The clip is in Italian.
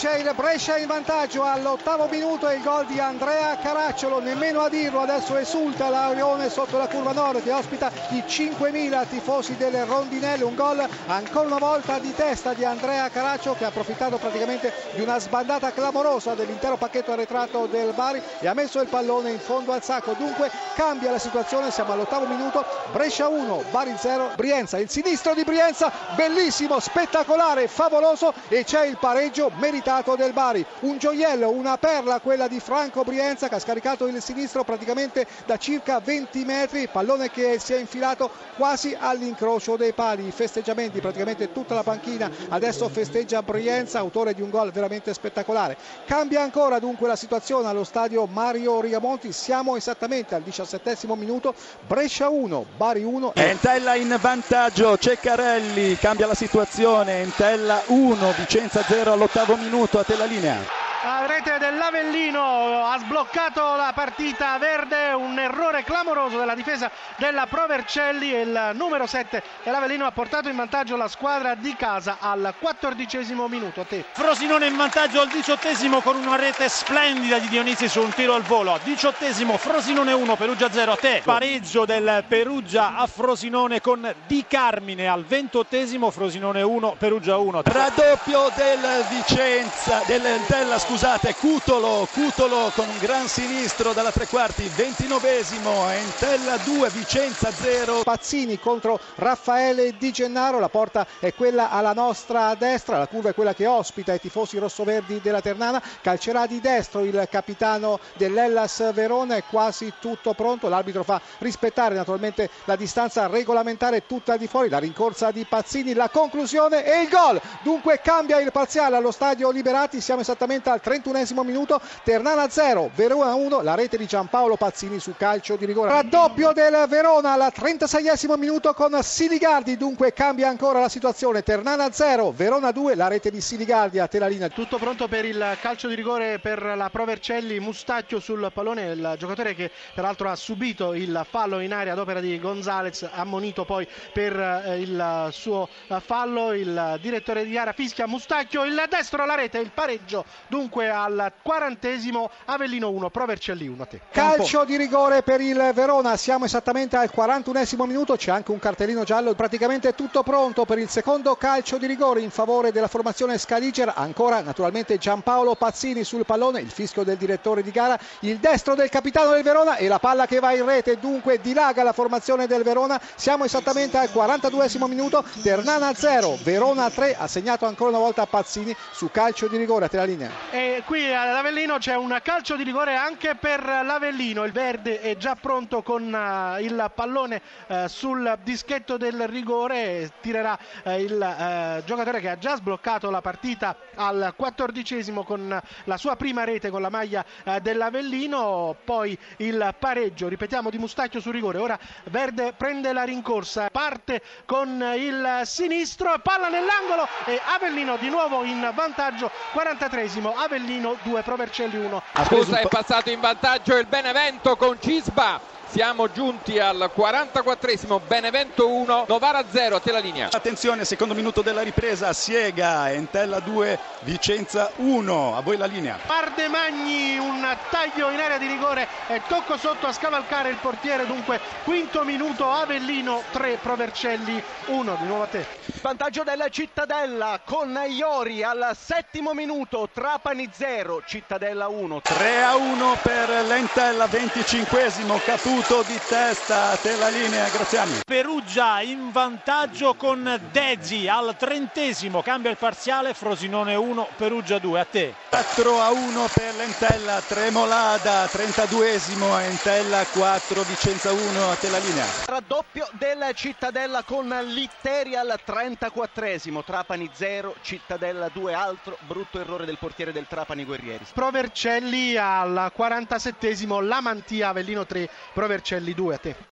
c'è il Brescia in vantaggio all'ottavo minuto e il gol di Andrea Caracciolo, nemmeno a dirlo, adesso esulta l'Aurione sotto la curva nord che ospita i 5.000 tifosi del Rondinello, un gol ancora una volta di testa di Andrea Caracciolo che ha approfittato praticamente di una sbandata clamorosa dell'intero pacchetto arretrato del Bari e ha messo il pallone in fondo al sacco, dunque cambia la situazione, siamo all'ottavo minuto, Brescia 1, Bari 0, Brienza, il sinistro di Brienza, bellissimo, spettacolare, favoloso e c'è il pareggio meritato del Bari. Un gioiello, una perla quella di Franco Brienza che ha scaricato il sinistro praticamente da circa 20 metri, pallone che si è infilato quasi all'incrocio dei pali. I festeggiamenti, praticamente tutta la panchina adesso festeggia Brienza, autore di un gol veramente spettacolare. Cambia ancora dunque la situazione allo stadio Mario Riamonti, siamo esattamente al diciassettesimo minuto, Brescia 1, Bari 1. Entella in vantaggio, Ceccarelli cambia la situazione, Entella 1, Vicenza 0 all'ottavo minuto, a te la linea. La rete dell'Avellino ha sbloccato la partita verde, un errore clamoroso della difesa della Provercelli e il numero 7 dell'Avellino ha portato in vantaggio la squadra di casa al quattordicesimo minuto. A te. Frosinone in vantaggio al diciottesimo con una rete splendida di Dionisi su un tiro al volo. Diciottesimo Frosinone 1, Perugia 0. A te. Pareggio del Perugia a Frosinone con Di Carmine al ventottesimo Frosinone 1, Perugia 1. Raddoppio del Vicenza, del, della scusate, Cutolo, Cutolo con un gran sinistro dalla tre quarti, ventinovesimo, Entella 2, Vicenza 0. Pazzini contro Raffaele Di Gennaro, la porta è quella alla nostra destra, la curva è quella che ospita i tifosi rossoverdi della Ternana, calcerà di destro il capitano dell'Ellas Verona, è quasi tutto pronto, l'arbitro fa rispettare naturalmente la distanza regolamentare tutta di fuori, la rincorsa di Pazzini, la conclusione e il gol, dunque cambia il parziale allo stadio Liberati, siamo esattamente al 31 minuto, Ternana 0, Verona 1, la rete di Giampaolo Pazzini su calcio di rigore. Raddoppio del Verona al 36 minuto con Siligardi, dunque cambia ancora la situazione, Ternana 0, Verona 2, la rete di Siligardi a Telalina. Tutto pronto per il calcio di rigore per la Provercelli, Mustacchio sul pallone, il giocatore che peraltro ha subito il fallo in aria ad opera di Gonzalez, ammonito poi per eh, il suo fallo, il direttore di gara fischia Mustacchio, il destro alla rete, il pareggio, dunque al quarantesimo Avellino 1, Provercelli 1 a te. Calcio di rigore per il Verona, siamo esattamente al 41 minuto, c'è anche un cartellino giallo, praticamente tutto pronto per il secondo calcio di rigore in favore della formazione Scaliger, ancora naturalmente Giampaolo Pazzini sul pallone, il fischio del direttore di gara, il destro del capitano del Verona e la palla che va in rete, dunque dilaga la formazione del Verona, siamo esattamente al 42 minuto, Ternana 0, Verona 3, ha segnato ancora una volta Pazzini su calcio di rigore, a te la linea. E qui ad Avellino c'è un calcio di rigore anche per l'Avellino. Il verde è già pronto con uh, il pallone uh, sul dischetto del rigore. Tirerà il giocatore che ha già sbloccato la partita al quattordicesimo con la sua prima rete con la maglia dell'Avellino. Poi il pareggio, ripetiamo, di Mustacchio sul rigore. Ora Verde prende la rincorsa, parte con il sinistro, palla nell'angolo e Avellino di nuovo in vantaggio 43esimo Avellino 2 Provercelli 1 scusa è passato in vantaggio il Benevento con Cisba siamo giunti al 44esimo Benevento 1 Novara 0 a te la linea. Attenzione secondo minuto della ripresa Siega Entella 2 Vicenza 1 a voi la linea. Ardemagni un taglio in area di rigore e tocco sotto a scavalcare il portiere dunque quinto minuto Avellino 3 Provercelli 1 di nuovo a te. Vantaggio della Cittadella con Iori al settimo minuto Trapani 0 Cittadella 1 3 a 1 per l'Entella 25esimo Caputo di testa te la linea Graziani Perugia in vantaggio con Dezzi al trentesimo cambia il parziale Frosinone 1 Perugia 2 a te 4 a 1 per l'Entella Tremolada 32esimo Entella 4 Vicenza 1 a te la linea. Raddoppio del Cittadella con Litteri al 34esimo Trapani 0 Cittadella 2 altro brutto errore del portiere del Trapani Guerrieri. Provercelli al 47esimo Lamantia Avellino 3 Provercelli 2 a te